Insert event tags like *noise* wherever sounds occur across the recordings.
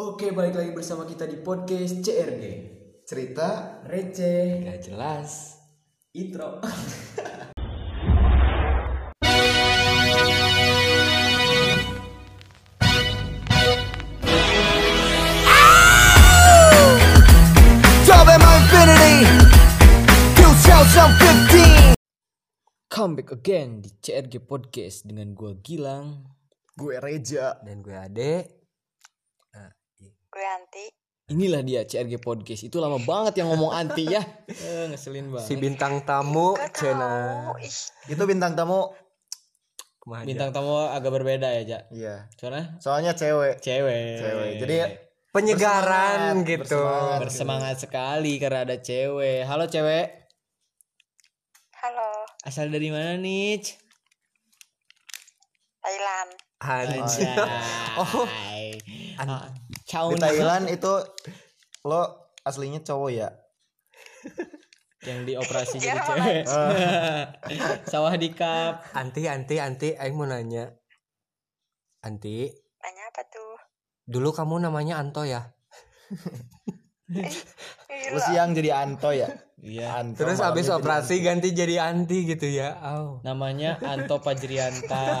Oke, balik lagi bersama kita di podcast CRG. cerita Receh, Gak jelas. intro. Drop my infinity 2015 Come back again di CRG Podcast dengan gua Gilang. gue Reja Dan gue Ade. Gue Anti. Inilah dia CRG Podcast. Itu lama banget yang ngomong anti ya. *laughs* Eh, ngeselin banget. Si bintang tamu Cena. itu bintang tamu Kumaha aja. Bintang tamu agak berbeda ya, Jak. iya Soalnya soalnya cewek cewek. cewek jadi penyegaran Bersemangat, gitu. bersemangat. bersemangat sekali karena ada cewek. Halo cewek. halo. Asal dari mana nih? Thailand. Anjir. *laughs* Oh. Di Thailand itu lo aslinya cowok ya *laughs* yang dioperasi jadi cewek. *laughs* Sawah di kap. Anti, anti, anti, Aing mau nanya. Anti, Nanya apa tuh? dulu kamu namanya Anto ya? *laughs* Gila. lu siang jadi Anto ya Iya. Anto Terus abis jadi operasi ganti jadi anti gitu ya? Aw. Namanya Anto Pajrianta. *laughs*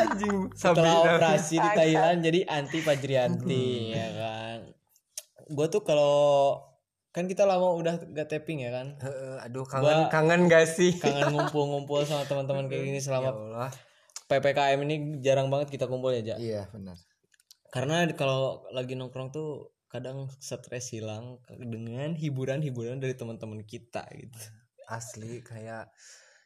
Anjing. Setelah operasi di Thailand jadi anti Pajrianti ya kan. Gue tuh kalau kan kita lama udah gak tapping ya kan. Heeh, aduh kangen Gua- kangen gak sih? Kangen *laughs* ngumpul-ngumpul sama teman-teman kayak gini Ya selama Allah. PPKM ini jarang banget kita kumpul ya, Jak. iya benar Karena kalau lagi nongkrong tuh kadang stres hilang dengan hiburan-hiburan dari teman-teman kita gitu. asli kayak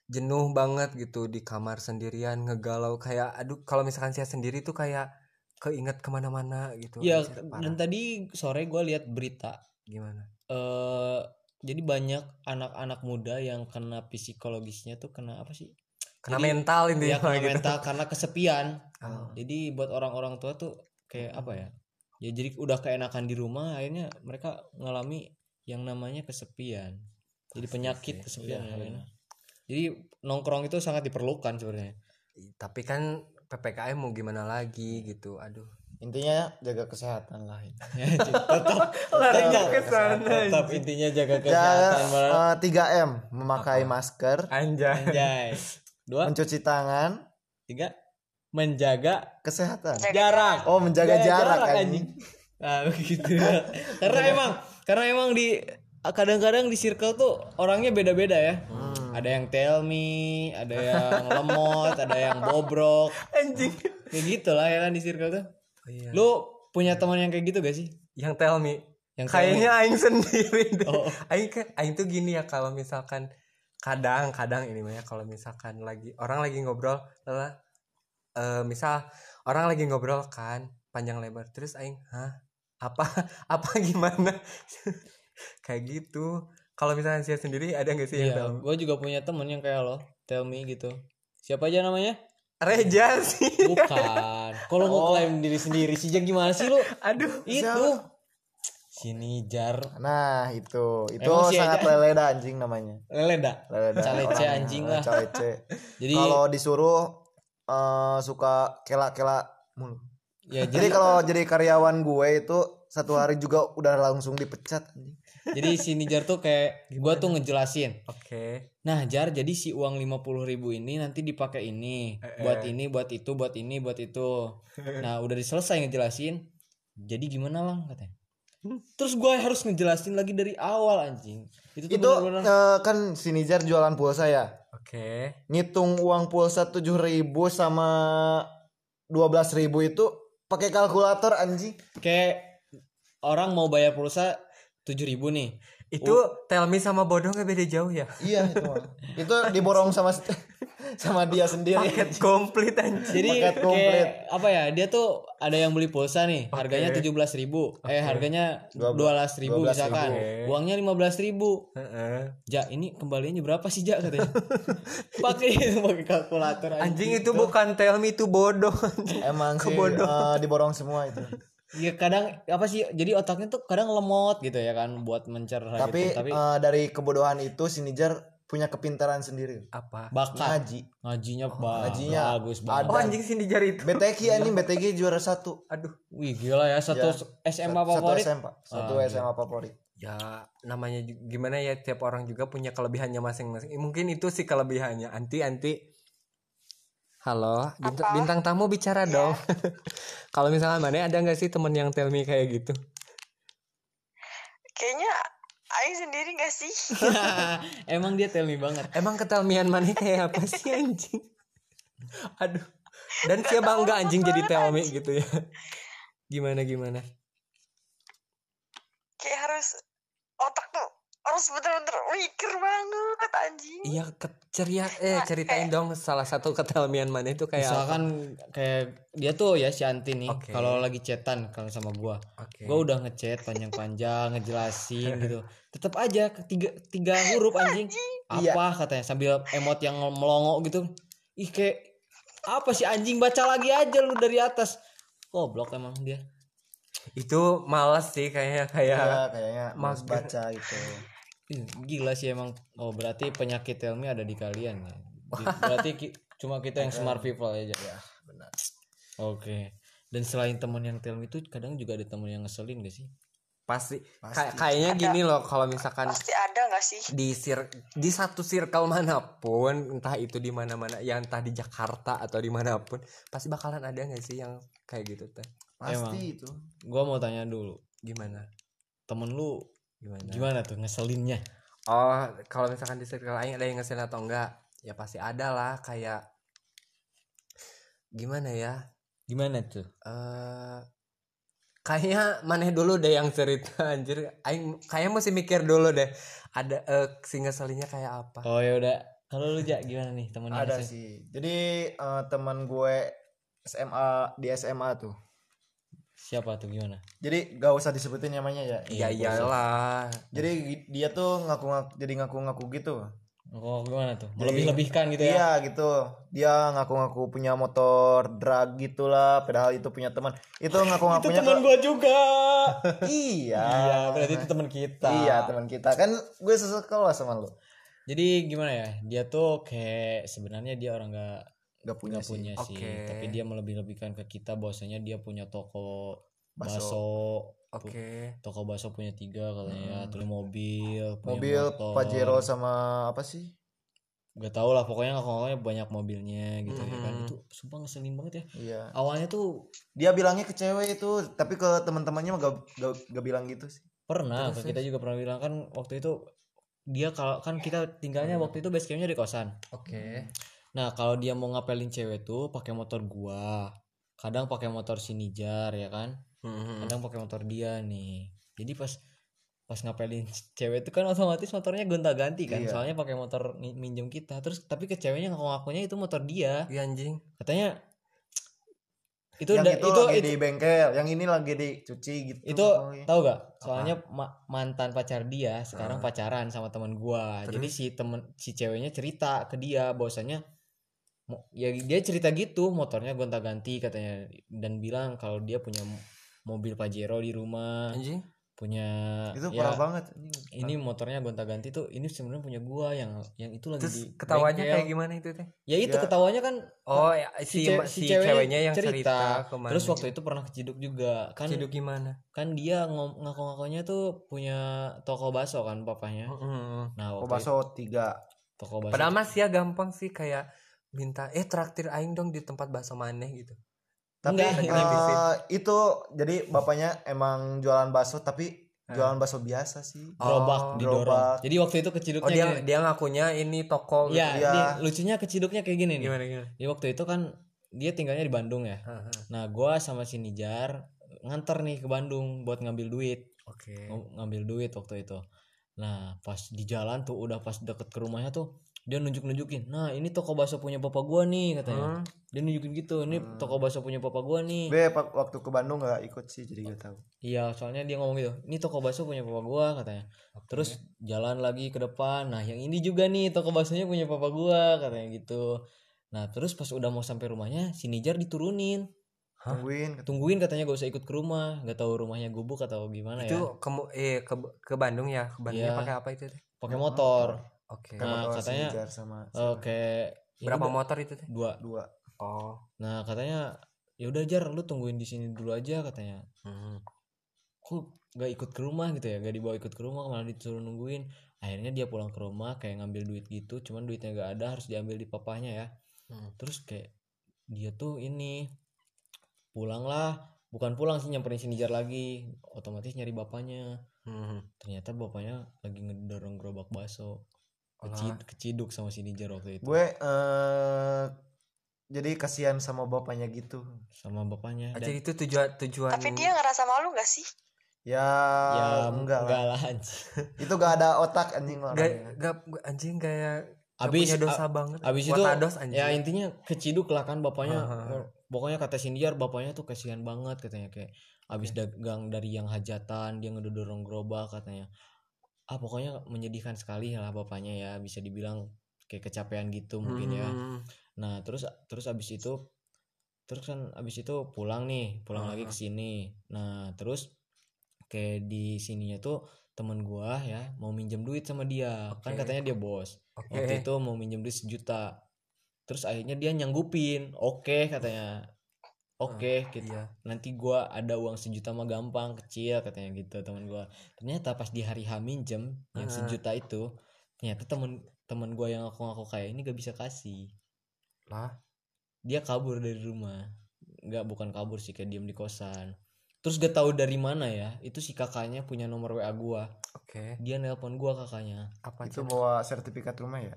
jenuh banget gitu di kamar sendirian ngegalau kayak aduh kalau misalkan saya sendiri tuh kayak keinget ke mana-mana gitu Ya dan tadi sore gue lihat berita gimana eh jadi banyak anak-anak muda yang kena psikologisnya tuh kena apa sih? kena Jadi, mental ini Ya kena *laughs* gitu. mental karena kesepian. Oh. Jadi buat orang-orang tua tuh kayak apa ya? Ya jadi udah keenakan di rumah akhirnya mereka ngalami yang namanya kesepian. Jadi penyakit sih. kesepian Iya, ya kan? Jadi nongkrong itu sangat diperlukan sebenarnya. tapi kan ppkm mau gimana lagi gitu aduh intinya jaga kesehatan lah Ya, *laughs* tetap Larinya ke sana, Tetap intinya jaga kesehatan. Eh, 3 m memakai masker anjay Anjay. *laughs* Dua, mencuci tangan tiga, menjaga kesehatan jarak. oh menjaga Jaga jarak, jarak, anjing Nah, begitu. *laughs* karena emang karena emang di kadang-kadang di circle tuh orangnya beda-beda ya. Ada yang tell me, ada yang lemot, ada yang bobrok. anjing Kayak gitu lah ya kan di circle tuh. Oh, iya. Lu punya teman yang kayak gitu gak sih? yang tell me Yang kayaknya aing sendiri deh Oh. aing kan aing tuh gini ya kalau misalkan kadang kadang ini mah ya kalau misalkan lagi orang lagi ngobrol lah eh misal orang lagi ngobrol kan panjang lebar terus aing hah apa *laughs* apa gimana *laughs* kayak gitu kalau misalnya saya sendiri ada nggak sih yang Iya, me? gue juga punya temen yang kayak lo, tell me gitu. Siapa aja namanya? Reja sih Bukan. *laughs* Kalau mau klaim diri sendiri sih gimana sih lu? aduh Itu. Sini jar. nah itu itu Emang sih sangat aja. leleda anjing namanya Leleda. leleda Calece anjing eh, lah. calece Jadi kalau disuruh eh, suka kela-kela mulu. ya Jadi jadi kalau jadi karyawan gue itu satu hari juga udah langsung dipecat. anjing. jadi sini jar tuh kayak gua tuh ngejelasin. oke Nah, jar jadi si uang 50.000 ribu ini nanti dipakai ini, buat ini, buat itu, buat ini, buat itu. *laughs* Nah, udah diselesai ngejelasin. Jadi gimana lang katanya? Terus gua harus ngejelasin lagi dari awal anjing. Itu tuh Itu benar-benar eh, kan si Nijar jualan pulsa ya. Oke Ngitung uang pulsa 7.000 sama 12.000 itu pakai kalkulator anjing. kayak orang mau bayar pulsa 7.000 nih. Itu tell me sama bodoh nggak beda jauh ya Iya itu itu diborong sama *laughs* sama dia sendiri. paket komplit anjing Jadi Paket komplit. kayak apa ya? Dia tuh ada yang beli pulsa nih, harganya 17.000 ribu, eh harganya 12.000 ribu 12.000. misalkan, uangnya 15.000 ribu. Heeh. Ja, ini kembaliannya berapa sih Ja katanya? *laughs* pakai itu pakai kalkulator Anjing itu bukan tell me itu bodoh. Emang sih Kebodoh. eh, diborong semua itu. Ya kadang apa sih? Jadi otaknya tuh kadang lemot gitu ya kan buat mencerna Tapi, gitu. Tapi eh, dari kebodohan itu si Nijar punya kepintaran sendiri. apa bakat Ngaji. ngajinya Oh, ba- ngajinya bagus banget oh anjing sini jari itu BTK anjing BTK juara satu. aduh wih gila ya satu Ya. SMA Satu favorit SMA, satu Ah, SMA favorit. ya namanya gimana ya tiap orang juga punya kelebihannya masing-masing mungkin itu sih kelebihannya anti anti halo bintang, Apa? bintang tamu bicara Iya. dong. *laughs* Kalau misalnya mana ada nggak sih temen yang tell me kayak gitu? Kayaknya Aing sendiri gak sih? *laughs* emang dia tell me banget. Emang ketelmian mana kayak apa *laughs* sih anjing? Aduh. Dan siapa bangga anjing jadi tell me gitu ya? Gimana gimana? Kayak harus otak tuh harus bener-bener mikir banget anjing. iya ceria eh Nah, ceritain dong salah satu ketelmian mana itu kayak apa? misalkan kayak dia tuh ya si Anti nih Oke. kalau lagi chatan kalau sama gua oke gua udah ngechat panjang-panjang ngejelasin *laughs* gitu tetap aja ketiga tiga huruf anjing apa katanya sambil emot yang melongo gitu ih kayak apa sih anjing baca lagi aja lu dari atas goblok emang dia itu malas sih kayaknya kayak Ya, kayaknya mager. baca gitu. Gila sih emang. Oh berarti penyakit Helmi ada di kalian ya? *laughs* Berarti ki- cuma kita yang smart people aja. Ya, benar. oke. Dan selain temen yang Helmi itu kadang juga ada temen yang ngeselin gak sih? Pasti, Pasti. Kay- kayaknya gini loh kalau misalkan Pasti ada gak sih? di sir di satu circle mana pun entah itu di mana-mana yang entah di Jakarta atau di mana pun pasti bakalan ada nggak sih yang kayak gitu teh? Pasti Emang. itu. gua mau tanya dulu. Gimana? Temen lu gimana? Gimana tuh ngeselinnya? Oh kalau misalkan di circle lain ada yang ngeselin atau enggak? Ya pasti ada lah kayak gimana ya? Gimana tuh? Eh kayaknya maneh dulu deh yang cerita *laughs* anjir. Aing kayaknya mesti mikir dulu deh ada eh si ngeselinnya kayak apa. Oh ya udah. Kalau lu Jak gimana nih temennya Ada ngeselin? sih. Jadi eh, teman gue SMA di SMA tuh. Siapa tuh gimana Jadi gak usah disebutin namanya ya. ya iyalah Jadi dia tuh ngaku-ngaku jadi ngaku-ngaku gitu. oh gimana tuh melebih-lebihkan gitu ya Iya gitu. Dia ngaku-ngaku punya motor drag gitulah, padahal itu punya teman. Itu itu ngaku-ngakunya teman ke- gua juga *laughs* Iya. iya berarti itu teman kita Iya, teman kita. Kan gue sesekolah sama lu. jadi gimana ya dia tuh kayak sebenarnya dia orang nggak Gak punya nggak sih. punya sih Oke. tapi dia melebih-lebihkan ke kita bahwasanya dia punya toko Bakso. bakso oke toko bakso punya tiga katanya ya terus mobil punya Mobil motor. Pajero sama apa sih? gak tau lah pokoknya ngaku banyak mobilnya gitu ya kan Mhm. itu sumpah ngeselin banget ya Iya. awalnya tuh Dia bilangnya ke cewek itu, tapi ke teman-temannya mah gak, gak, gak bilang gitu sih. pernah Terus, kita juga pernah bilang kan waktu itu dia kalau kan kita tinggalnya waktu itu base campnya di kosan oke Nah, kalau dia mau ngapelin cewek tuh pakai motor gua. Kadang pakai motor si Nijar ya kan. Mhm. Kadang pakai motor dia nih. Jadi pas pas ngapelin *laughs* cewek itu kan otomatis motornya gonta-ganti kan. Iya. Soalnya pakai motor mi- minjem kita. Terus tapi ke ceweknya ngaku-ngakunya itu motor dia. Iya, anjing Katanya itu yang da- itu, itu lagi itu, di bengkel, yang ini lagi dicuci gitu. itu pokoknya. tahu gak? Soalnya ma- mantan pacar dia sekarang Ah. pacaran sama teman gua. Jadi Terus? si temen si ceweknya cerita ke dia bahwasanya ya dia cerita gitu motornya gonta-ganti katanya dan bilang kalau dia punya mo- mobil Pajero di rumah, anjing punya itu ya parah banget. ini motornya gonta-ganti tuh ini sebenarnya punya gua yang yang itu lagi terus di ketawanya bengkel. kayak gimana itu teh Ya itu Ya. ketawanya kan oh ya, si, ce- si, ceweknya, yang cerita, ke mana Terus waktu itu pernah keciduk juga kan ciduk gimana kan dia ngaku-ngakunya tuh punya toko bakso kan papanya. Mhm. Nah, Oh, waktu bakso tiga. toko bakso. padahal mas ya gampang sih kayak minta eh traktir aing dong di tempat bakso maneh gitu Tapi Enggak, eh, itu jadi bapaknya emang jualan bakso tapi jualan bakso biasa sih. gerobak Oh, didorong. gerobak. Jadi waktu itu oh keciduknya dia gini. dia ngakunya ini toko gitu. Iya. dia- lucunya keciduknya kayak gini nih. gimana gimana Jadi waktu itu kan dia tinggalnya di Bandung ya. Haha. Nah, gua sama si Nijar nganter nih ke Bandung buat ngambil duit. oke Ng- ngambil duit waktu itu. Nah, pas di jalan tuh udah pas deket ke rumahnya tuh dia nunjuk-nunjukin. Nah, ini toko bakso punya bapak gua nih katanya. Hmm. Dia nunjukin gitu, ini toko bakso punya bapak gua nih. Be waktu ke Bandung nggak ikut sih jadi gak tahu. Iya, soalnya dia ngomong gitu. Ini toko bakso punya papa gua katanya. Terus jalan lagi ke depan. Nah, yang ini juga nih toko baksonya punya papa gua katanya gitu. Nah, terus pas udah mau sampai rumahnya, si Nijar diturunin. Hah? Tungguin. Tungguin katanya gak usah ikut ke rumah, gak tahu rumahnya gubuk atau gimana itu ya. ke eh ke, ke Bandung ya ke Bandungnya Iya. pakai apa itu Pakai motor. Oke. Kan Nah, motor katanya, sama Eh, kayak ini Berapa udah- motor itu teh? dua dua Oh. nah katanya ya udah jar lu tungguin di sini dulu aja katanya Mhm. kok gak ikut ke rumah gitu ya gak dibawa ikut ke rumah malah disuruh nungguin akhirnya dia pulang ke rumah kayak ngambil duit gitu cuman duitnya gak ada harus diambil di papahnya ya Hmm. terus kayak dia tuh ini pulang lah bukan pulang sih nyamperin si Nijar lagi otomatis nyari bapaknya Mhm. ternyata bapaknya lagi ngedorong gerobak bakso. Kecid- keciduk sama si Nijar waktu itu gue eh jadi kasihan sama bapaknya gitu sama bapaknya Aja dan itu tujuan tujuan Tapi dia ngerasa malu gak sih? ya, ya enggak, enggak lah lah anjing. *laughs* itu gak ada otak anjing gak, orangnya gak, gak- anjing kayak gak Abis- punya dosa banget. abis itu Watados, anjing. ya intinya keciduk lah kan bapaknya Hahaha. pokoknya kata Sindiar bapaknya tuh kasihan banget katanya kayak abis dagang dari yang hajatan dia ngedorong gerobak katanya ah pokoknya menyedihkan sekali lah bapaknya ya bisa dibilang kayak kecapean gitu mungkin ya. Mhm. nah terus terus abis itu terus kan abis itu pulang nih pulang lagi ke sini. Nah terus kayak di sininya tuh temen gua ya mau minjem duit sama dia. Kan Oke. katanya dia bos. Oke. waktu itu mau minjem duit sejuta. Terus akhirnya dia nyanggupin. Oke katanya oke gitu Iya. nanti gua ada uang sejuta mah gampang kecil katanya gitu teman gua ternyata pas di hari H minjem yang Ah. sejuta itu ternyata temen temen gua yang aku ngaku kaya ini gak bisa kasih Lah. dia kabur dari rumah nggak bukan kabur sih kayak diem di kosan terus gak tahu dari mana ya itu si kakaknya punya nomor wa gua Oke. dia nelpon gua kakaknya Apa itu itu? bawa sertifikat rumah ya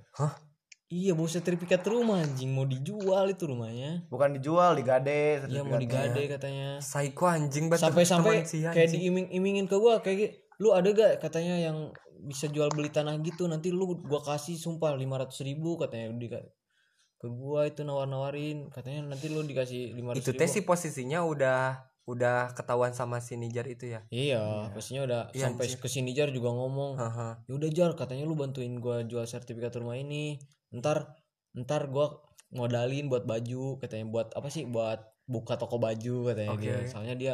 iya bawa sertifikat rumah anjing. Mau dijual itu rumahnya. Bukan dijual digade Iya mau digade katanya. Psycho anjing banget sampai-sampai si kayak diiming-imingin ke gua kayak gi- lu ada gak katanya yang bisa jual beli tanah gitu? Nanti lu gua kasih sumpah 500 ribu katanya di ke gua itu nawar-nawarin. Katanya nanti lu dikasih 500 itu ribu. Teh sih posisinya udah udah ketahuan sama si Nijar itu ya. iya pastinya udah Iya, sampai anjir. ke sini jar juga ngomong ya udah jar katanya lu bantuin gua jual sertifikat rumah ini ntar ntar gua modalin buat baju katanya buat apa sih buat buka toko baju katanya Oke. gitu. Soalnya dia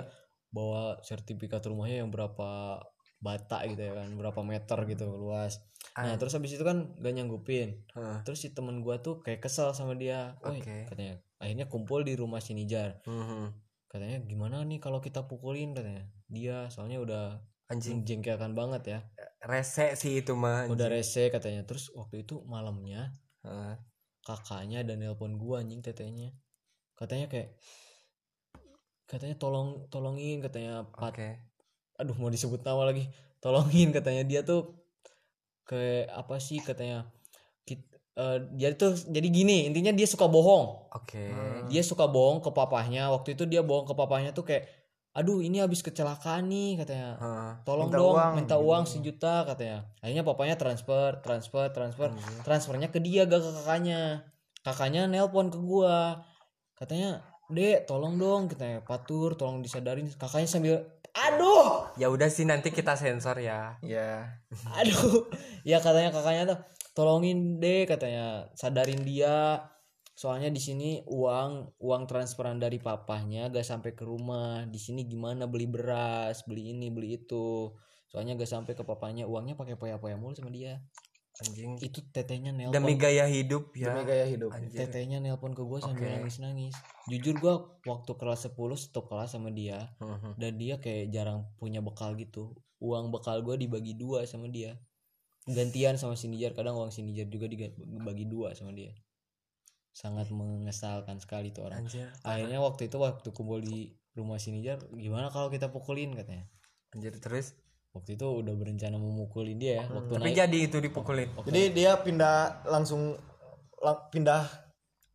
bawa sertifikat rumahnya yang berapa bata gitu ya kan berapa meter gitu luas. Nah An- terus habis itu kan gak nyanggupin. Heeh. terus si temen gua tuh kayak kesel sama dia. Oke. katanya akhirnya kumpul di rumah si Nijar. Mhm. katanya gimana nih kalau kita pukulin? katanya. Dia soalnya udah Anjing. menjengkelkan banget ya. Rese sih itu mah. udah rese katanya. Terus waktu itu malamnya Heeh. kakaknya dan nelpon gua anjing tetenya katanya kayak katanya tolong tolongin katanya Pat Oke. aduh mau disebut nama lagi tolongin katanya dia tuh kayak apa sih katanya kit, eh, dia tuh jadi gini intinya dia suka bohong Oke. dia suka bohong ke papahnya waktu itu dia bohong ke papahnya tuh kayak aduh ini habis kecelakaan nih katanya. Heeh. tolong Minta dong uang, minta gitu. uang sejuta katanya. Akhirnya papanya transfer transfer transfer. Anjing. transfernya ke dia gak ke kakaknya. Kakaknya nelpon ke gua. Katanya dek tolong dong katanya. Patur tolong disadarin. Kakaknya sambil aduh! Ya udah sih nanti kita sensor ya. ya. Aduh. Ya katanya kakaknya tuh tolongin deh katanya. Sadarin dia soalnya di sini uang uang transferan dari papahnya gak sampai ke rumah. Di sini gimana? Beli beras beli ini beli itu. Soalnya gak sampai ke papanya uangnya pakai poya-poya mulu sama dia. Anjing. itu tetehnya nelpon. Demi gaya hidup ya. demi gaya hidup. Anjir. tetehnya nelpon ke gue sambil Oke. nangis nangis jujur gue waktu kelas 10 stop kelas sama dia. Mhm. dan dia kayak jarang punya bekal gitu. Uang bekal gue dibagi dua sama dia. Gantian sama Sinijar kadang uang Sinijar juga dibagi dua sama dia sangat mengesalkan sekali tuh orang Anjir. akhirnya waktu itu waktu kumpul di rumah Sinijar gimana kalau kita pukulin katanya Anjir terus. waktu itu udah berencana mau mukulin dia ya waktu Tapi naik jadi itu dipukulin. jadi dia pindah langsung lang- pindah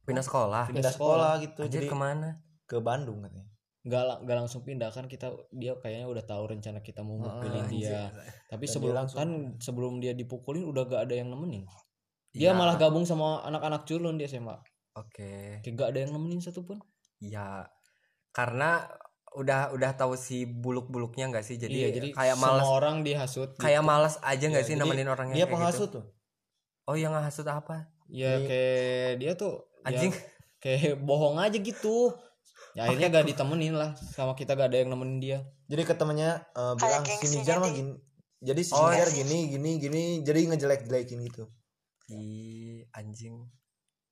Pindah sekolah. Pindah pindah sekolah gitu Anjir jadi ke mana? ke Bandung katanya nggak la- nggak langsung pindah kan kita dia kayaknya udah tahu rencana kita mau mukulin dia tapi Dan sebelum dia langsung- kan sebelum dia dipukulin udah gak ada yang nemenin dia Ya. malah gabung sama anak-anak culun dia SMA Oke. kayak gak ada yang nemenin satupun. Ya karena udah udah tahu si buluk-buluknya nggak sih? Jadi, iya jadi kayak semua malas orang dihasut kayak gitu. malas aja nggak Iya, sih jadi nemenin orang yang dia kayak penghasut gitu? tuh. Oh yang ngehasut apa? Ya kayak dia tuh ya, anjing. *laughs* kayak bohong aja gitu. Ya akhirnya gak ditemenin lah. Sama kita gak ada yang nemenin dia. Jadi ke temennya eh, bilang gengsinya si Nijar mah gini. Jadi si Oh, Nijar iya. gini gini gini jadi ngejelek jelekin gitu Ih, anjing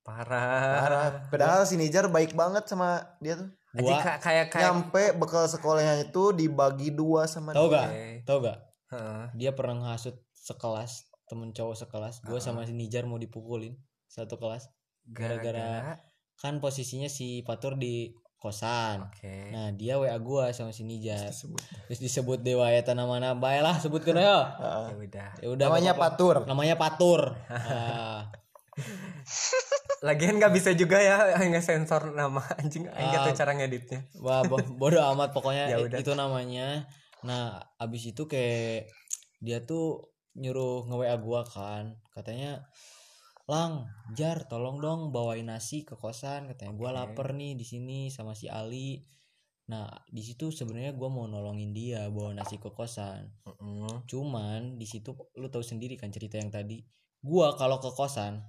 parah Parah. Padahal si Nijar baik banget sama dia tuh. anjing Gua ka- kayak kayak Nyampe bekal sekolahnya itu dibagi dua sama tau dia. gak tau gak Heeh. dia pernah ngasut sekelas temen cowok sekelas gue sama si Nijar mau dipukulin satu kelas Gara-gara- kan posisinya si Patur di kosan. Oke. Nah dia wa gua sama si Nijar terus disebut. Dewa ya tanah mana baiklah sebutkan ya Heeh. ya udah. Ya udah Namanya apa-apa. Patur. namanya Patur. *laughs* Ah, lagian nggak bisa juga ya nge-sensor nama anjing. Aing nggak tahu Ah. cara ngeditnya wah bo bodoh amat pokoknya *laughs* Ya udah. itu namanya. Nah abis itu kayak dia tuh nyuruh nge WA gua kan. Katanya Lang, Jar, tolong dong bawain nasi ke kosan katanya. Gua Oke. lapar nih di sini sama si Ali. Nah, di situ sebenarnya gua mau nolongin dia bawa nasi ke kosan. Heeh. Cuman di situ lu tahu sendiri kan cerita yang tadi. Gua kalau ke kosan,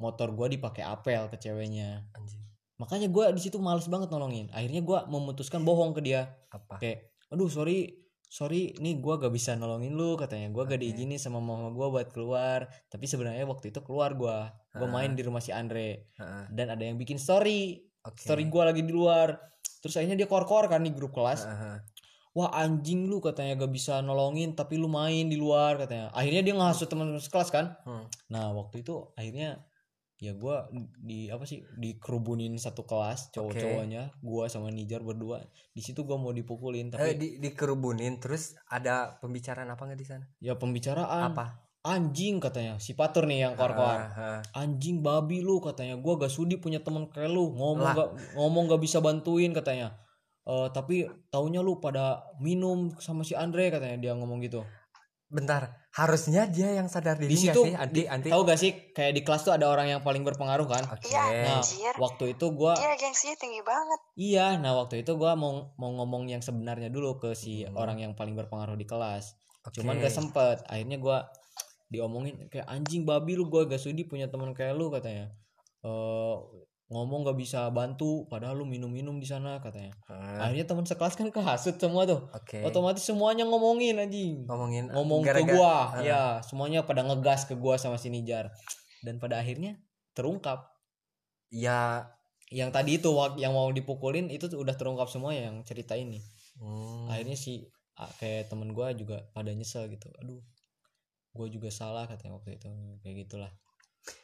motor gua dipakai apel ke ceweknya. anjing Makanya gua di situ males banget nolongin. Akhirnya gua memutuskan bohong ke dia. apa Kayak, aduh sorry, sorry, nih gua gak bisa nolongin lu katanya. Gua gak Oke. diizinin sama mama gua buat keluar. Tapi sebenarnya waktu itu keluar gua. Gua Ah. main di rumah si Andre. Heeh. Dan ada yang bikin story. oke Story gua lagi di luar. Terus akhirnya dia kor-kor kan di grup kelas. Heeh. Wah anjing lu katanya gak bisa nolongin tapi lu main di luar katanya. Akhirnya dia ngasut teman-teman sekelas kan. Hmm. Nah waktu itu akhirnya ya gua di apa sih dikerubunin satu kelas cowok-cowoknya gua sama Nijar berdua. Di situ gua mau Eh, dipukulin tapi di dikerubunin terus ada pembicaraan apa nggak di sana? Ya pembicaraan. Apa? Anjing katanya. Si Patur nih yang kor-kor Ah, ah. anjing babi lu katanya. Gua gak sudi punya temen kayak lu. Ngomong Lah. gak ngomong gak bisa bantuin katanya. Eh tapi taunya lu pada minum sama si Andre katanya dia ngomong gitu bentar harusnya dia yang sadar diri di situ sih anti anti tahu gak sih kayak di kelas tuh ada orang yang paling berpengaruh kan oke Iya, nah Anjir. waktu itu gua Dia gengsinya tinggi banget. iya nah waktu itu gua mau mau ngomong yang sebenarnya dulu ke si Hmm. orang yang paling berpengaruh di kelas Oke. cuman gak sempet akhirnya gua diomongin kayak anjing babi lu gua gak sudi punya teman kayak lu katanya eh ngomong gak bisa bantu padahal lu minum-minum di sana katanya. Ah, akhirnya teman sekelas kan kehasut semua tuh. Oke. Otomatis semuanya ngomongin anjing. Ngomongin ngomong ke gara-gara- gua. Ah, ya semuanya pada ngegas ke gua sama si Nijar. Dan pada akhirnya terungkap. Ya. Yang tadi itu yang mau dipukulin itu udah terungkap semua yang cerita ini. Hmm, akhirnya si ah, kayak temen gua juga pada nyesel gitu. Aduh gua juga salah katanya waktu itu. Kayak gitulah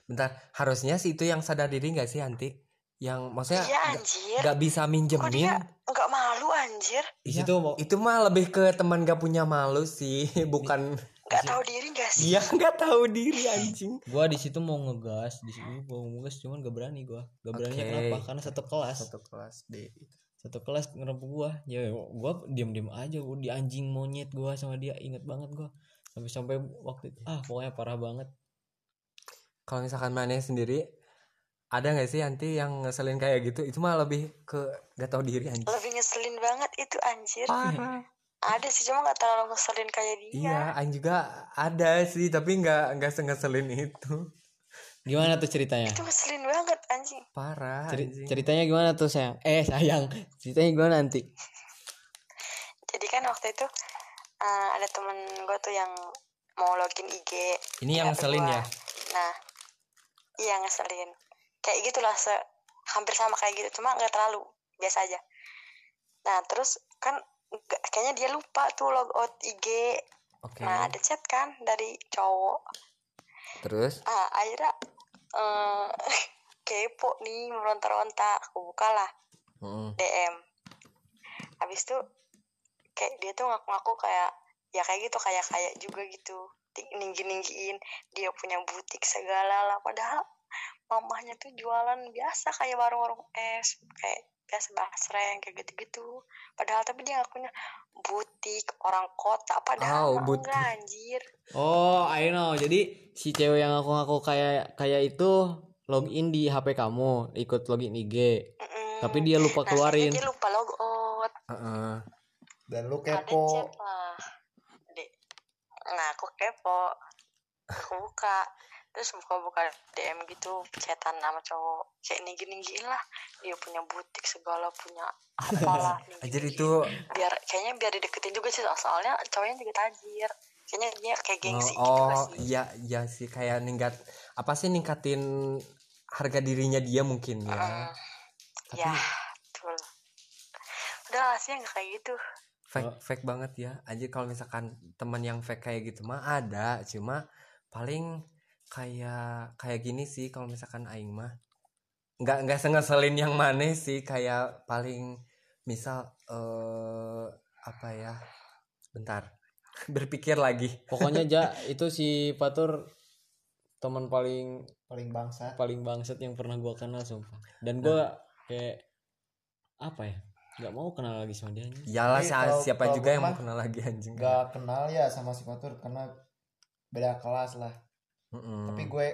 bentar harusnya sih itu yang sadar diri nggak sih anti? Yang maksudnya Iya nggak- anjir. nggak bisa Kok dia minjemin? nggak malu anjir? di Iya, situ mau itu mah lebih ke teman gak punya malu sih *laughs* bukan. Nggak tahu diri nggak sih? dia nggak tahu diri anjing. Gua di situ mau ngegas di situ mau ngegas cuman gak berani gua. Gak beraninya Oke. kenapa? Karena satu kelas. Satu kelas D satu kelas ngerebut gua. Ya gua diam diam aja gua di anjing monyet gua sama dia inget banget gua. Sampai sampai waktu itu ah pokoknya parah banget kalau misalkan mana sendiri ada nggak sih anti yang ngeselin kayak gitu itu mah lebih ke gak tahu diri anjing Lebih ngeselin banget itu anjir. parah Ada sih cuma nggak terlalu ngeselin kayak dia. iya Aing juga ada sih tapi nggak nggak sengeselin itu gimana tuh ceritanya Itu ngeselin banget anjing. parah Ceri- anjing. ceritanya gimana tuh sayang eh sayang ceritanya gimana nanti Jadi kan waktu itu eh, ada temen gue tuh yang mau login IG. ini yang ngeselin ya Nah, iya ngeselin. Kayak gitulah se hampir sama kayak gitu, cuma nggak terlalu biasa aja. Nah terus kan kayaknya dia lupa tuh logout IG. oke Nah ada chat kan dari cowok. terus Ah akhirnya eh, *laughs* kepo nih meronta-ronta. Aku bukalah Mm. DM. Habis itu kayak dia tuh ngaku-ngaku kayak ya kayak gitu kayak kayak juga gitu ninggi-ninggiin dia punya butik segala lah padahal mamahnya tuh jualan biasa kayak warung-warung es kayak biasa basreng kayak gitu-gitu padahal tapi dia ngakunya butik orang kota padahal Oh, butik. enggak anjir oh I know jadi si cewek yang aku ngaku kayak kayak itu login di HP kamu ikut login IG Mm-mm. tapi dia lupa Nah, keluarin dia lupa logout Heeh. Dan lu ada kepo. chat lah Dek. Nah aku kepo. Aku buka. Terus buka-buka DM gitu chatan sama cowok. Kayak ninggi-ninggiin lah. Dia punya butik segala punya apalah *laughs* ninggi-ninggiin. itu biar kayaknya biar dideketin juga sih soalnya cowoknya juga tajir. Kayaknya dia kayak oh, gengsi gitu oh sih. iya iya sih. Kayak ningkat apa sih ningkatin harga dirinya dia mungkin ya. Mm, Tapi- ya betul. Udah sih nggak kayak gitu fake fake banget ya. Anjir kalau misalkan teman yang fake kayak gitu mah ada cuma paling kayak kayak gini sih kalau misalkan aing mah. Nggak nggak sengeselin yang mana sih kayak paling misal eh apa ya bentar *laughs* berpikir lagi. Pokoknya ja *laughs* itu si Fatur teman paling paling bangsa paling bangsat yang pernah gua kenal sumpah. Dan gua kayak apa ya nggak mau kenal lagi sama dia anjing. iyalah si- kalau- siapa kalau juga yang mau kenal lagi anjing. nggak kenal ya sama si Fatur karena beda kelas lah. Mm-mm. tapi gue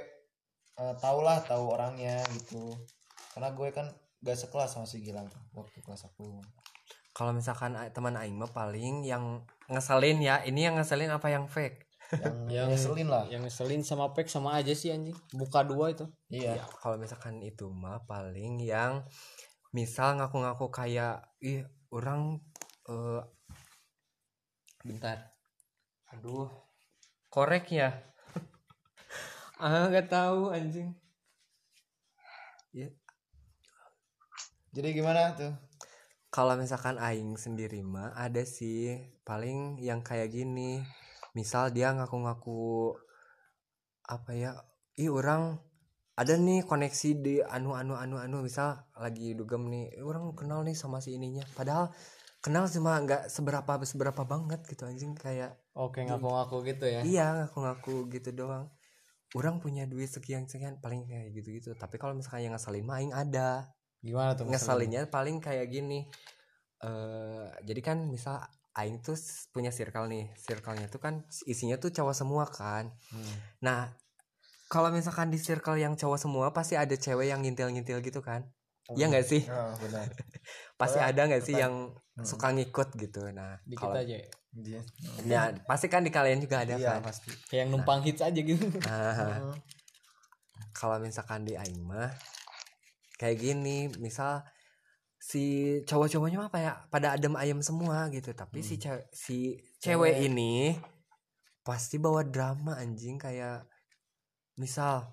eh, tau lah tahu orangnya gitu. Karena gue kan gak sekelas sama si Gilang tuh waktu kelas aku. Kalau misalkan teman aing mah paling yang ngeselin ya ini yang ngeselin apa yang fake? Yang *laughs* yang ngeselin lah. yang ngeselin sama pek sama aja sih anjing. Buka dua itu. Iya. Ya, kalau misalkan itu mah paling yang misal ngaku-ngaku kayak ih orang eh bentar. Aduh korek ya? *laughs* Ah nggak tahu anjing. Ya. Jadi gimana tuh? Kalau misalkan aing sendiri mah ada sih. Paling yang kayak gini. Misal dia ngaku-ngaku apa ya ih orang ada nih koneksi di anu anu anu anu misal lagi dugem nih "Eh, orang kenal nih sama si ininya. Padahal kenal cuma nggak seberapa seberapa banget gitu anjing kayak oke ngaku-ngaku gitu ya? Iya ngaku-ngaku gitu doang. Orang punya duit sekian sekian paling kayak gitu gitu tapi kalau misalkan yang ngeselin mah aing ada. Gimana tuh ngeselinnya paling kayak gini eh jadi kan misal aing tuh punya circle nih. Circle-nya tuh kan isinya tuh cowok semua kan. Hmm. nah kalau misalkan di circle yang cowok semua pasti ada cewek yang ngintil-ngintil gitu kan? Iya nggak sih? Oh, benar. *laughs* Pasti Soalnya ada nggak sih yang Hmm. suka ngikut gitu? Nah dikit kalau aja ya. Iya. ya pasti kan di kalian juga ada Iya, kan? pasti. Kayak yang numpang hits aja gitu. *laughs* Nah kalau misalkan di aing mah kayak gini misal si cowok-cowoknya mah apa ya pada adem ayem semua gitu. Tapi si cewek si cewek. Cewek. ini pasti bawa drama anjing kayak misal.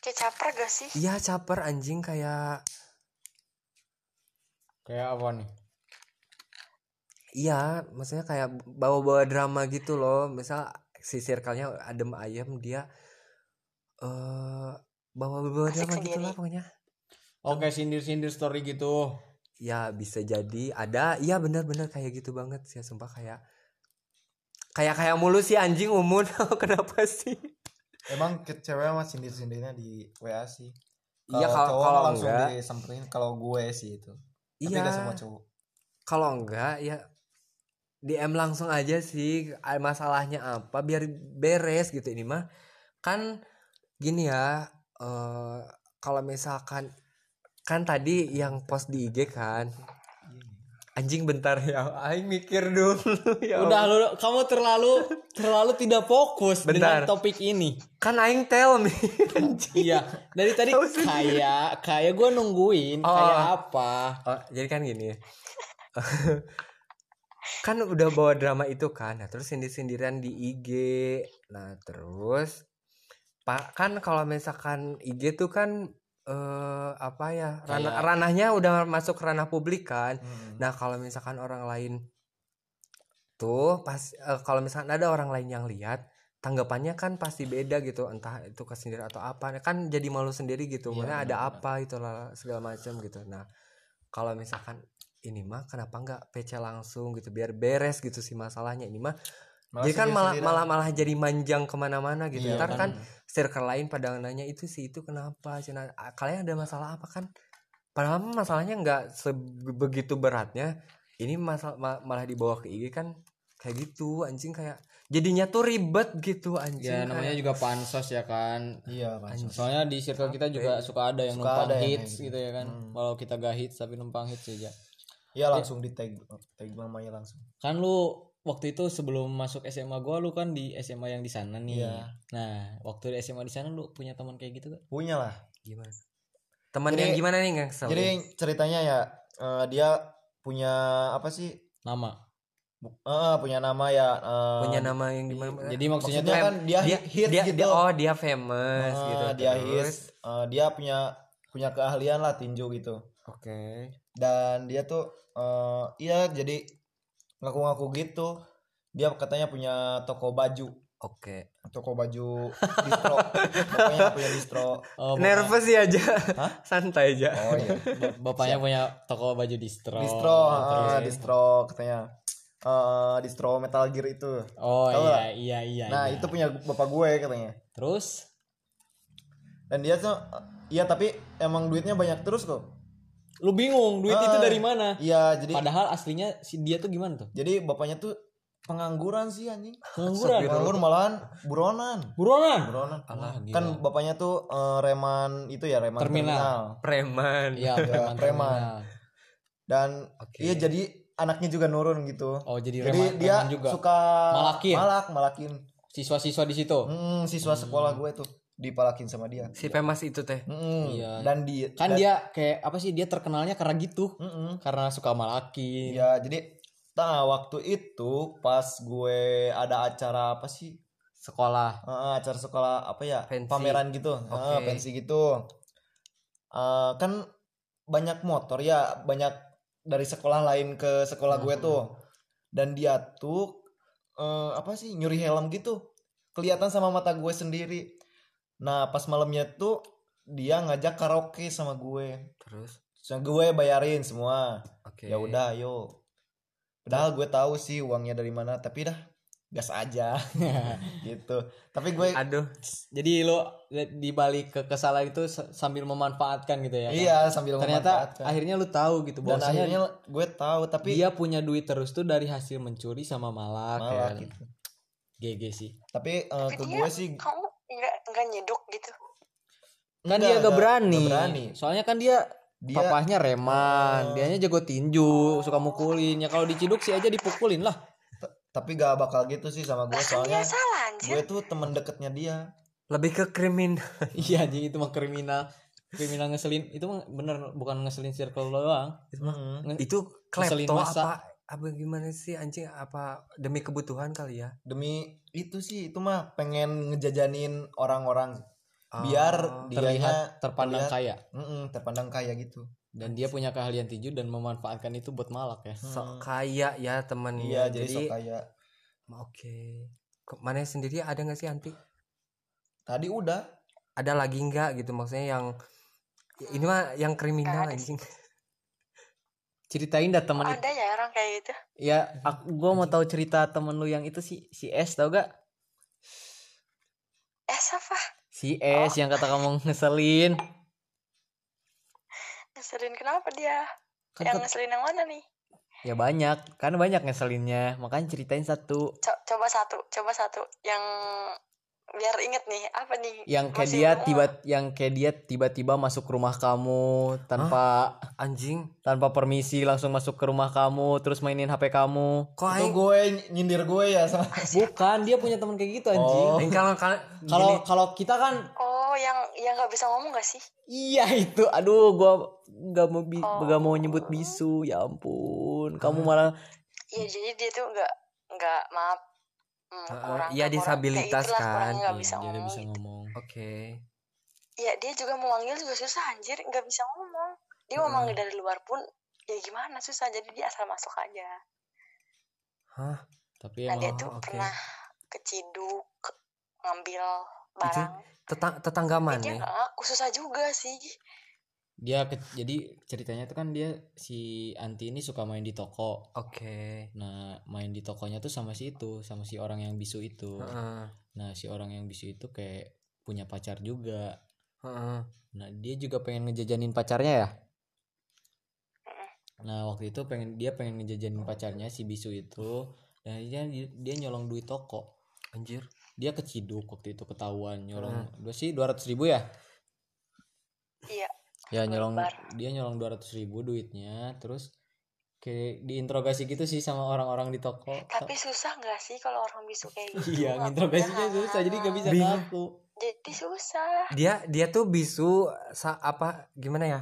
Kayak caper gak sih? Iya caper anjing kayak kayak apa nih? Iya maksudnya kayak bawa-bawa drama gitu loh. Misal si circle-nya adem ayem dia eh bawa-bawa Asik drama gitu lah pokoknya. Oke sindir-sindir story gitu. Ya bisa jadi. Ada iya benar-benar kayak gitu banget sih sumpah kayak kayak kayak mulu sih anjing umun *laughs* kenapa sih emang cewek mah sindir sindirnya di WA sih. Iya, kalau- kalau langsung enggak. disamperin kalau gue sih itu. Tapi iya. semua cowok. Kalau enggak ya DM langsung aja sih ah, masalahnya apa biar beres gitu ini mah. Kan gini ya eh kalau misalkan kan tadi yang post di IG kan anjing bentar ya aing mikir dulu *laughs* ya udah lu kamu terlalu terlalu tidak fokus Bentar. dengan topik ini kan aing tell me *laughs* anjing iya dari tadi kayak kayak gue nungguin Oh. kayak apa Oh, jadi kan gini. *laughs* kan udah bawa drama itu kan. Nah, terus sindir-sindiran di IG. Nah, terus Pak kan kalau misalkan IG tuh kan eh apa ya? Ranah, Kayak- ranahnya udah masuk ranah publik kan. Hmm. Nah, kalau misalkan orang lain tuh pas eh, kalau misalkan ada orang lain yang lihat tanggapannya kan pasti beda gitu entah itu kesindir atau apa kan jadi malu sendiri gitu Iya, Maksudnya ada apa itu lah segala macam gitu nah kalau misalkan ini mah kenapa nggak PC langsung gitu biar beres gitu sih masalahnya ini mah Malah jadi kan malah malah malah jadi manjang ke mana-mana gitu. Iya, ntar kan. kan circle lain pada nanya itu sih itu kenapa? Cina "Ah, kalian ada masalah apa kan? Padahal masalahnya nggak sebegitu beratnya. Ini masalah ma- malah dibawa ke IG kan kayak gitu anjing kayak jadinya tuh ribet gitu anjing ya namanya kayak- juga pansos ya kan. Iya kan soalnya di circle kita juga suka ada yang Suka numpang ada yang hits kayak gitu ya kan. Hmm. kalau kita gak hits tapi numpang hits aja. Iya langsung di tag tag mamanya langsung. Kan lu waktu itu sebelum masuk SMA gua lu kan di SMA yang di sana nih. Iya. nah waktu di SMA di sana lu punya teman kayak gitu gak punya lah. Gimana? Teman Jadi- yang gimana nih kesel jadi ceritanya ya eh, dia punya apa sih? Nama? Eh, punya nama ya eh, punya nama yang gimana Jadi maksudnya maksudnya tuh kan dia, dia hit dia, gitu. dia- oh dia famous Ah, gitu dia terus? hit. Eh, dia punya punya keahlian lah tinju gitu. Oke. Dan dia tuh eh, iya jadi ngaku-ngaku gitu. Dia katanya punya toko baju. Oke. Toko baju distro. *laughs* Pokoknya punya distro. Oh, bapak- nervous sih aja Hah? santai aja oh iya. Ba- bapaknya punya toko baju distro. distro ah, distro katanya. Eh, distro metal gear itu. Oh Tahu iya lah. iya iya. nah iya. itu punya bapak gue katanya. Terus? Dan dia tuh iya tapi emang duitnya banyak terus kok lu bingung duit Ah, itu dari mana? iya jadi Padahal aslinya si dia tuh gimana tuh? jadi bapaknya tuh pengangguran sih anjing Pengangguran. pengangguran malahan buronan Buronan. buronan Alah, gila. kan bapaknya tuh eh, reman itu ya reman Terminal. terminal, preman Iya, Ya, *laughs* preman. preman. dan Oke. iya jadi anaknya juga nurun gitu Oh, jadi, jadi reman, dia reman juga. suka Malakin. malak malakin Siswa-siswa di situ. Hmm, siswa sekolah gue tuh dipalakin sama dia si famous itu teh Hmm, Iya. dan dia Kan dan- dia kayak apa sih dia terkenalnya karena gitu. Mm-mm. Karena suka malakin. ya jadi nah waktu itu pas gue ada acara apa sih Sekolah. Eh, acara sekolah apa ya Pensi. pameran gitu Eh, Oke. pensi gitu Eh, kan banyak motor ya banyak dari sekolah lain ke sekolah gue Hmm. tuh dan dia tuh eh, apa sih nyuri helm gitu kelihatan sama mata gue sendiri nah pas malamnya tuh dia ngajak karaoke sama gue terus Terus gue bayarin semua oke ya udah ayo padahal gue tahu sih uangnya dari mana tapi dah gas aja *laughs* gitu tapi gue aduh Jadi lu di balik ke kesalahan itu sambil memanfaatkan gitu ya. kan? iya sambil Ternyata memanfaatkan. akhirnya lu tahu gitu dan bahwasanya akhirnya gue tahu tapi dia punya duit terus tuh dari hasil mencuri sama malak, malah ya. gitu GG sih. tapi Tapi ke dia- gue sih kamu nggak nggak nyeduk gitu Kan enggak, dia gak enggak- berani. enggak berani Soalnya kan dia, dia papahnya reman, Oh. dianya jago tinju, suka mukulin. Ya kalau diciduk sih aja dipukulin lah. tapi gak bakal gitu sih sama gue kan soalnya salah anjir gue tuh temen deketnya dia lebih ke krimin *laughs* iya anjing itu mah kriminal. Kriminal ngeselin itu mah bener bukan ngeselin circle doang. Mm-mm. Nge- itu Ngeselin klepto masa. apa apa gimana sih anjing? Apa demi kebutuhan kali ya? Demi itu sih itu mah pengen ngejajanin orang-orang. Oh, biar dianya Terlihat terpandang terlihat- kaya. Mm-mm, terpandang kaya gitu. Dan dia punya keahlian tinju dan memanfaatkan itu buat malak ya. sok kaya ya teman iya jadi, jadi sok kaya. Oke. Kok mana sendiri ada nggak sih anti? Tadi udah. Ada lagi nggak gitu? Maksudnya yang ini mah yang kriminal anjing Ceritain dah temen itu. ada ya orang kayak gitu Ya, aku gua mau tahu cerita temen lu yang itu si si S tau gak? eh apa Si S yang kata kamu ngeselin. ngeselin kenapa dia Kan yang ngeselin yang mana nih ya banyak, kan banyak ngeselinnya. Makanya ceritain satu. Co- coba satu coba satu yang biar inget nih apa nih Yang kayak dia tiba yang kayak dia tiba-tiba masuk ke rumah kamu tanpa anjing tanpa permisi langsung masuk ke rumah kamu terus mainin HP kamu. kok itu aing gue nyindir gue ya sama *laughs* Bukan, dia punya teman kayak gitu anjing. Oh. kalau kalau *laughs* Kalau kita kan oh yang yang nggak bisa ngomong gak sih iya itu. Aduh, gua nggak mau bi- Oh. nggak mau nyebut bisu. Ya ampun. Kamu malah iya jadi dia tuh nggak nggak maaf hmm, kurang iya, kurang- disabilitas kan. nggak Iya, bisa dia ngomong bisa gitu. ngomong. oke Iya dia juga mau manggil juga susah anjir nggak bisa ngomong dia mau manggil dari luar pun ya gimana susah jadi dia asal masuk aja hah Tapi nah dia tuh oke. pernah keciduk ngambil barang tetang tetangga Ya, dia ngaku susah juga sih dia ke- jadi ceritanya tuh kan dia si anti ini suka main di toko. Oke. Nah main di tokonya tuh sama si itu sama si orang yang bisu itu. Heeh, nah si orang yang bisu itu kayak punya pacar juga. Heeh. nah dia juga pengen ngejajanin pacarnya ya? Nah waktu itu pengen dia pengen ngejajanin pacarnya si bisu itu. Dan dia dia nyolong duit toko. Anjir. Dia keciduk waktu itu ketahuan nyolong dua sih dua ratus ribu ya ya nyolong Bar. dia nyolong dua ratus ribu duitnya terus kayak diinterogasi gitu sih sama orang-orang di toko. Tapi susah nggak sih kalau orang bisu kayak gitu? Iya Nggak nginterogasinya punya susah jadi gak bisa Bingung. ngaku. Jadi susah. Dia dia tuh bisu sa apa gimana ya?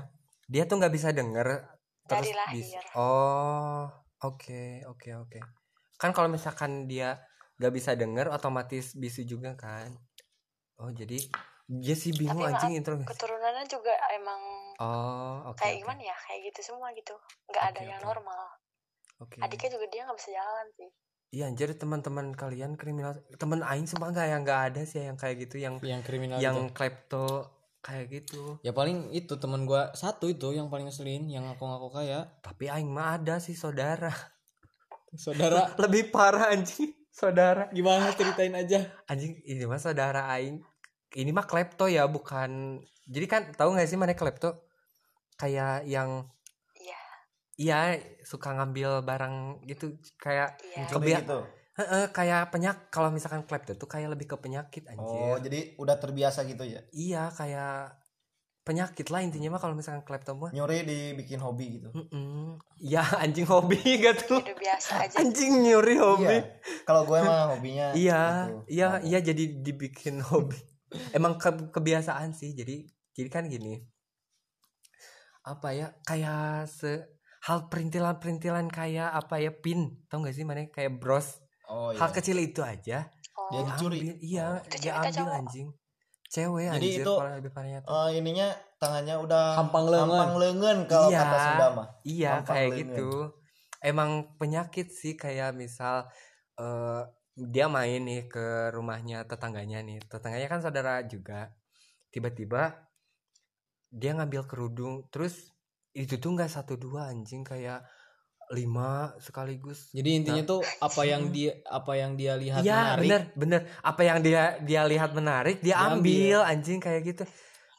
Dia tuh nggak bisa denger terus Dari lahir. bis- oh oke oke oke. Kan kalau misalkan dia gak bisa denger otomatis bisu juga kan? Oh jadi dia sih bingung Tapi anjing intro keturunannya juga emang oh oke kayak oke. gimana ya kayak gitu semua gitu. Nggak ada Oke, yang normal. Oke. Adiknya juga dia nggak bisa jalan sih. Iya anjir teman-teman kalian kriminal teman aing sumpah nggak yang nggak ada sih yang kayak gitu yang yang kriminal yang itu. klepto kayak gitu. Ya paling itu teman gua satu itu yang paling ngeselin yang aku ngaku kaya. Tapi aing mah ada sih saudara. Saudara? *laughs* Lebih parah anjing saudara. Gimana ceritain aja. Anjing ini mah saudara aing ini mah klepto ya bukan. Jadi kan tahu nggak sih mana klepto? Kayak yang iya. Iya suka ngambil barang gitu kayak Mencuri Kebia- gitu? Heeh, kayak penyak kalau misalkan klepto tuh kayak lebih ke penyakit oh anjir jadi udah terbiasa gitu ya? Iya kayak penyakit lah intinya mah kalau misalkan klepto mah. Nyuri dibikin hobi gitu? Mm-mm. ya *laughs* anjing hobi gak tuh? Udah biasa aja. Anjing nyuri hobi. Iya. Kalau gue mah hobinya iya itu, iya mabuk. iya jadi dibikin hobi emang ke- kebiasaan sih jadi jadi kan gini apa ya kayak se hal perintilan-perintilan kayak apa ya pin tau gak sih mana kayak bros oh iya hal kecil itu aja oh Dia dicuri. iya Itu dia ambil cowok? anjing cewek Jadi anjir itu- lebih parahnya tuh. Eh, ininya tangannya udah Hampang leungeun. hampang leungeun kalau Iya. kata Sunda mah Iya Gampang kayak lengan. gitu. Emang penyakit sih kayak misal eh dia main nih ke rumahnya tetangganya nih. Tetangganya kan saudara juga. Tiba-tiba dia ngambil kerudung terus itu tuh nggak satu dua anjing kayak lima sekaligus. jadi intinya tuh apa yang dia apa yang dia lihat Iya menarik bener bener. Apa yang dia dia lihat menarik dia Dia ambil. anjing kayak gitu.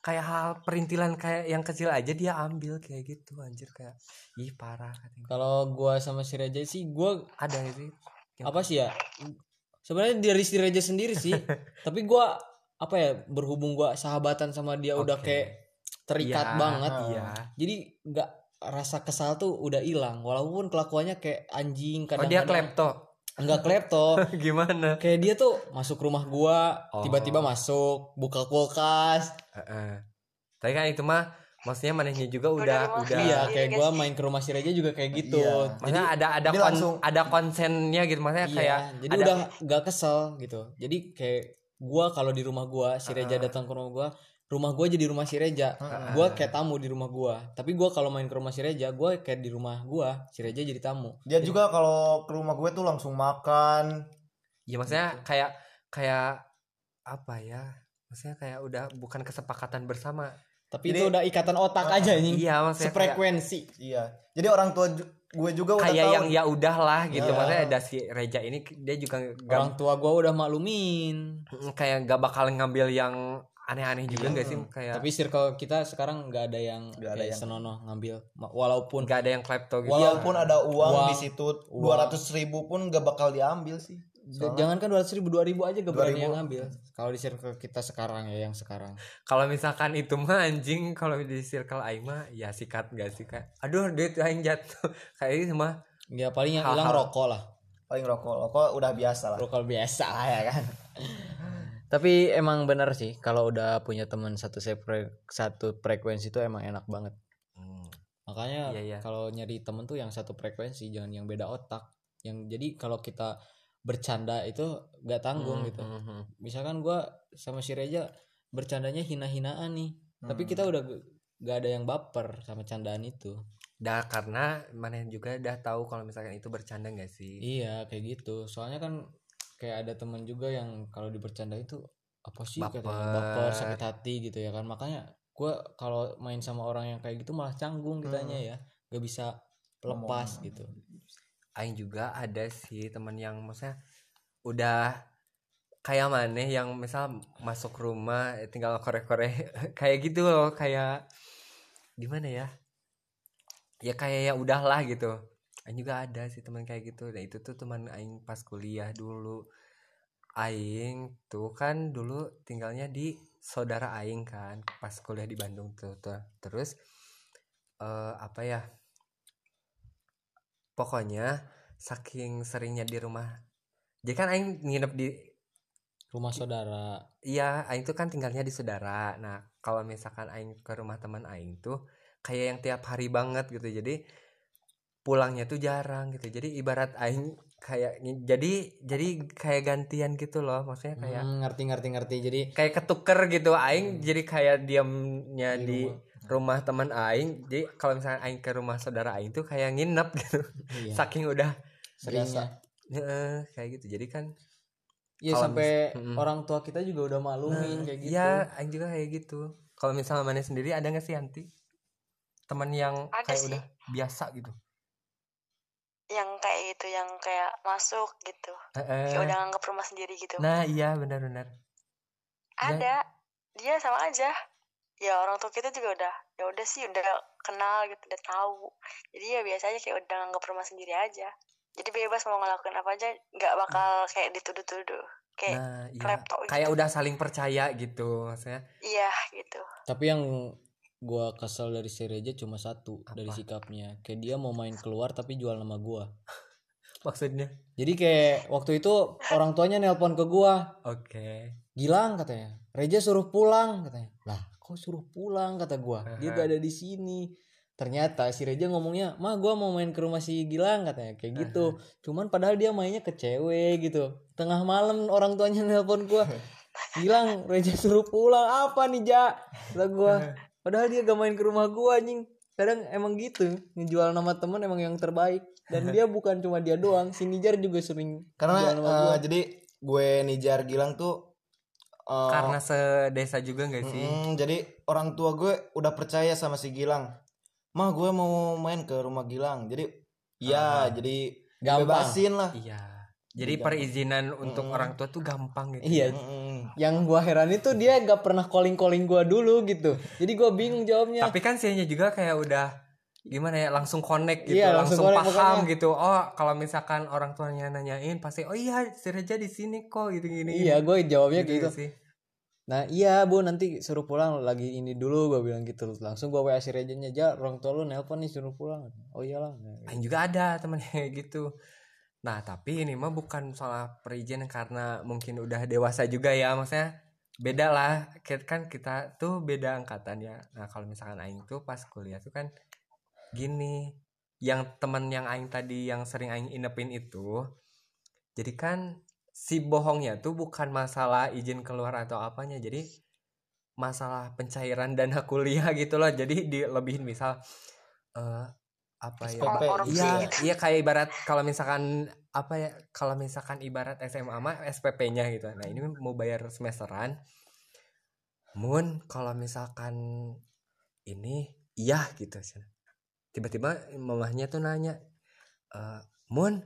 Kayak hal perintilan kayak yang kecil aja dia ambil kayak gitu anjir kayak ih parah kalau gua sama si Reja sih gua ada sih? Apa sih ya sebenarnya dari si Reja sendiri sih *laughs* tapi gua apa ya berhubung gua sahabatan sama dia udah Oke. kayak terikat Iya, banget iya jadi nggak rasa kesal tuh udah hilang walaupun kelakuannya kayak anjing oh dia klepto enggak klepto *laughs* gimana kayak dia tuh masuk rumah gua Oh. tiba-tiba masuk buka kulkas Heeh. tapi kan itu mah maksudnya manehnya juga Udah udah udah iya Iya, kayak guys. gua main ke rumah si Reja juga kayak gitu. Iya. jadi ada ada Jadi kon- langsung- ada konsennya gitu. Maksudnya iya, kayak jadi ada- udah gak kesel gitu. Jadi kayak gua kalau di rumah gua si Reja Heeh. datang ke rumah gua rumah gua jadi rumah si Reja. Heeh. gua kayak tamu di rumah gua. Tapi gua kalau main ke rumah si Reja gua kayak di rumah gua si Reja jadi tamu. Dia juga kalau ke rumah gue tuh langsung makan. Ya maksudnya kayak kayak apa ya? Maksudnya kayak udah bukan kesepakatan bersama tapi Jadi- itu udah ikatan otak Heeh. aja nih iya maksudnya kayak, sefrekuensi. Iya. Jadi orang tua ju- gue juga udah kayak tahu. yang ya udahlah gitu. Iya. maksudnya ada si Reja ini dia juga gak, orang tua gua udah maklumin. Kayak gak bakal ngambil yang aneh-aneh juga Iya. gak sih? Kayak tapi circle kita sekarang nggak ada yang Nggak ada yang- senonoh ngambil. Walaupun nggak ada yang klepto gitu. Walaupun ada uang, Uang. di situ dua ratus ribu pun gak bakal diambil sih Soalnya- jangan kan dua ratus ribu dua ribu aja gak berani 2.000. yang ngambil. Kalau di circle kita sekarang ya yang sekarang. Kalau misalkan itu mah anjing kalau di circle aing mah ya sikat gak sih kak aduh duit aing jatuh. *laughs* Kayak itu mah. Ya paling yang hilang rokok lah. Paling rokok. Rokok udah biasa lah. Rokok biasa. Ya kan? Tapi emang bener sih kalau udah punya teman satu sepre- satu frekuensi itu emang enak banget. Makanya Iya, iya. kalau nyari temen tuh yang satu frekuensi jangan yang beda otak. Yang jadi kalau kita bercanda itu gak tanggung Hmm, gitu hmm, hmm. misalkan gua sama si Reja bercandanya hina-hinaan nih tapi Hmm. kita udah gak ada yang baper sama candaan itu Dah karena mana juga udah tahu kalau misalkan itu bercanda gak sih iya kayak gitu soalnya kan kayak ada teman juga yang kalau dibercanda itu apa sih katanya Baper. baper sakit hati gitu ya kan makanya gua kalau main sama orang yang kayak gitu malah canggung kitanya ya gak bisa lepas Ngomong. gitu Aing juga ada sih teman yang maksudnya udah kayak mana yang misal masuk rumah eh, tinggal korek-korek *laughs* kayak gitu loh kayak gimana ya? Ya kayak ya udahlah gitu. Aing juga ada sih teman kayak gitu. Nah itu tuh teman Aing pas kuliah dulu. Aing tuh kan dulu tinggalnya di saudara Aing kan pas kuliah di Bandung tuh, tuh. terus eh, apa ya pokoknya saking seringnya di rumah. Jadi kan Aing nginep di rumah saudara. Iya Aing tuh kan tinggalnya di saudara. Nah kalau misalkan Aing ke rumah teman Aing tuh kayak yang tiap hari banget gitu. Jadi pulangnya tuh jarang gitu. Jadi ibarat aing kayak jadi jadi kayak gantian gitu loh. Maksudnya kayak Hmm, ngerti ngerti ngerti. Jadi kayak ketuker gitu. Aing jadi kayak diamnya Di di, rumah, teman aing jadi kalau misalnya aing ke rumah saudara aing tuh kayak nginep gitu iya, saking udah seringnya Heeh, kayak gitu jadi kan Iya Kalau sampai Mm-mm. orang tua kita juga udah maklumin kayak gitu. Iya, aing juga kayak gitu. Kalau misalnya mana sendiri ada nggak sih anti teman yang Ada kayak sih. udah biasa gitu? yang kayak gitu yang kayak masuk gitu Heeh. kayak udah nganggap rumah sendiri gitu Nah iya benar-benar. ada dia sama aja ya orang tua kita juga udah ya udah sih udah kenal gitu udah tahu jadi ya biasanya kayak udah nganggap rumah sendiri aja jadi bebas mau ngelakuin apa aja nggak bakal kayak dituduh-tuduh kayak Nah iya. klepto gitu. Kayak udah saling percaya gitu maksudnya. iya gitu Tapi yang gua kesel dari si Reja cuma satu Apa? dari sikapnya. Kayak dia mau main keluar tapi jual nama gua. *laughs* Maksudnya. Jadi kayak waktu itu orang tuanya nelpon ke gua, Oke. Gilang katanya. Reja suruh pulang katanya. Lah, kok suruh pulang kata gua? Dia gak ada di sini. Ternyata si Reja ngomongnya, "Mah gua mau main ke rumah si Gilang," katanya. Kayak gitu. Cuman padahal dia mainnya ke cewek gitu. Tengah malam orang tuanya *laughs* nelpon gua. Gilang, Reja suruh pulang. Apa nih, Ja? Kata gua. Padahal dia gak main ke rumah gua anjing. Kadang emang gitu, ngejual nama temen emang yang terbaik. Dan dia bukan cuma dia doang, si Nijar juga sering karena eh, jadi gue Nijar Gilang tuh eh, Karena sedesa juga nggak sih? mm, jadi orang tua gue udah percaya sama si Gilang mah gue mau main ke rumah Gilang jadi Ah. ya jadi Gampang. bebasin lah Iya. Jadi Gampang. perizinan untuk Mm-mm. orang tua tuh gampang gitu. Iya, Mm-mm. yang gua heran itu dia gak pernah calling calling gua dulu gitu jadi gua bingung jawabnya Tapi kan sianya juga kayak udah gimana ya langsung connect gitu, Iya, langsung, langsung connect paham pokoknya. gitu. Oh, kalau misalkan orang tuanya nanyain pasti oh iya si Reja di sini kok gitu gini. iya gue jawabnya kayak gitu sih. Nah iya bu nanti suruh pulang lagi ini dulu gua bilang gitu langsung gua wa si Rejanya aja orang tua lu nelpon nih suruh pulang oh iyalah Aing juga ada temennya *laughs* gitu. Nah, tapi ini mah bukan soal perizinan karena mungkin udah dewasa juga ya, maksudnya beda lah. Kan kita tuh beda angkatan ya. Nah, kalau misalkan aing tuh pas kuliah tuh kan gini, yang teman yang aing tadi yang sering aing inepin itu, jadi kan si bohongnya tuh bukan masalah izin keluar atau apanya, jadi masalah pencairan dana *laughs* kuliah gitu loh. Jadi dilebihin misal eh apa ya? Iya, *laughs* iya kayak ibarat kalau misalkan apa ya? Kalau misalkan ibarat SMA mah SPP-nya gitu. Nah, ini mau bayar semesteran. Mun kalau misalkan ini iya gitu. Tiba-tiba mamahnya tuh nanya, eh Mun,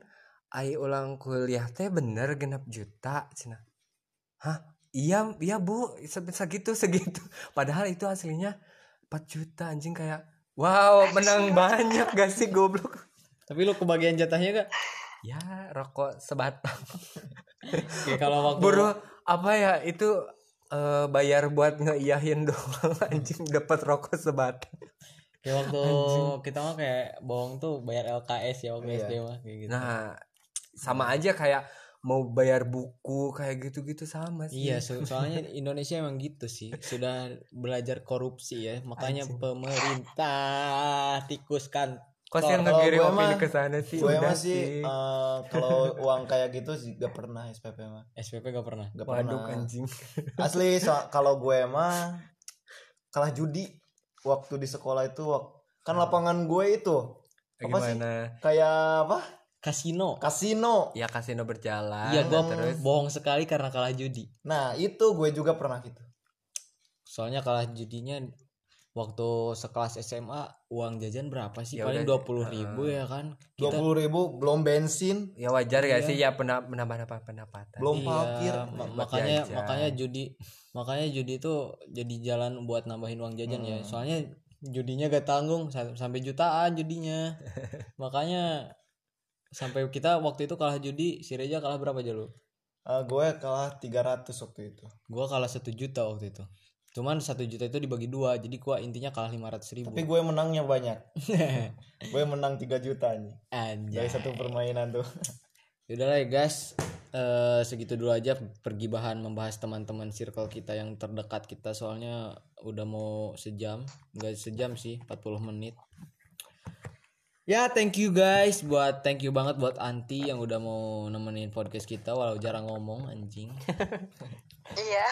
ai ulang kuliah teh bener genap juta cenah. Hah? Iya, iya Bu, Se- segitu segitu. *laughs* Padahal itu aslinya 4 juta anjing kayak Wow, menang banyak gak sih goblok? tapi lu kebagian jatahnya gak Ya, rokok sebatang. kayak kalau waktu Buru apa ya itu eh, bayar buat ngeiyahin doang *laughs* anjing dapat rokok sebatang. kayak waktu kita mah kayak bohong tuh bayar LKS ya waktu Iya. SD mah kayak gitu Nah, sama aja kayak mau bayar buku kayak gitu-gitu sama sih. Iya, so- soalnya Indonesia emang gitu sih. Sudah belajar korupsi ya. Makanya Anjing. pemerintah tikuskan. Kok sih gue opini ke sana sih? gue mah sih eh, kalau *laughs* uang kayak gitu sih gak pernah SPP mah SPP gak pernah. gak Waduh pernah anjing. asli so- *laughs* kalau gue mah kalah judi waktu di sekolah itu wak- kan lapangan gue itu apa sih? Gimana? kayak apa Kasino. kasino Ya kasino berjalan. Iya, gua terus bohong sekali karena kalah judi. nah itu gue juga pernah gitu Soalnya kalah judinya waktu sekelas SMA uang jajan berapa sih? Ya Paling dua puluh ribu ya kan? dua Kita puluh ribu belum bensin ya wajar gak Iya. sih ya pena- menambah pendapatan. Belum Iya, parkir. ma- makanya jajan. makanya judi makanya judi itu jadi jalan buat nambahin uang jajan ya. Hmm. Soalnya judinya gak tanggung sa- sampai jutaan judinya. *laughs* makanya sampai kita waktu itu kalah judi, si Reja kalah berapa aja lu? Eh, gue kalah 300 waktu itu Gua kalah satu juta waktu itu. Cuman satu juta itu dibagi dua, jadi gua intinya kalah lima ratus ribu. tapi gue menangnya banyak *laughs* gue menang 3 juta nih Anjay. dari satu permainan tuh *laughs* Yaudah lah ya guys Eh, Segitu dulu aja pergibahan membahas teman-teman circle kita yang terdekat kita Soalnya udah mau sejam Gak sejam sih 40 menit Ya, thank you guys buat thank you banget buat Anti yang udah mau nemenin podcast kita walau jarang ngomong anjing. *laughs* iya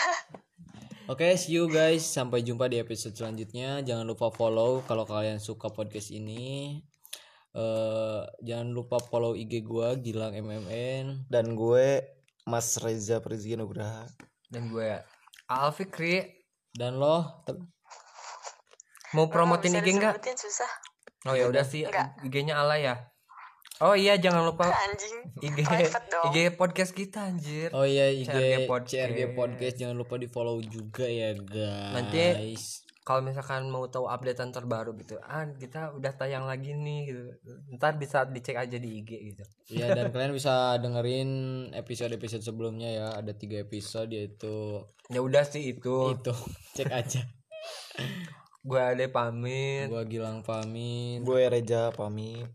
Oke, see you guys. Sampai jumpa di episode selanjutnya. Jangan lupa follow kalau kalian suka podcast ini. eh jangan lupa follow IG gua Gilang MMN. Dan gue Mas Reza Prizki Nugraha. dan gue Al Fikri Dan lo mau promotin Bisa IG enggak susah oh ya udah sih. IG-nya Ala ya oh iya jangan lupa anjing IG. *laughs* IG podcast kita anjir Oh iya IG CRG Podcast. CRG Podcast jangan lupa di follow juga ya guys. Nanti kalau misalkan mau tahu updatean terbaru gitu ah kita udah tayang lagi nih gitu ntar bisa dicek aja di IG gitu Iya dan *laughs* kalian bisa dengerin episode-episode sebelumnya ya ada tiga episode yaitu ya udah sih itu itu *laughs* cek aja. Gue ada pamit Gua Gilang pamit. Gue Reza pamit.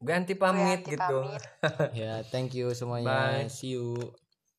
gue anti Gue pamit anti gitu pamit. *laughs* Ya thank you semuanya. Bye. See you.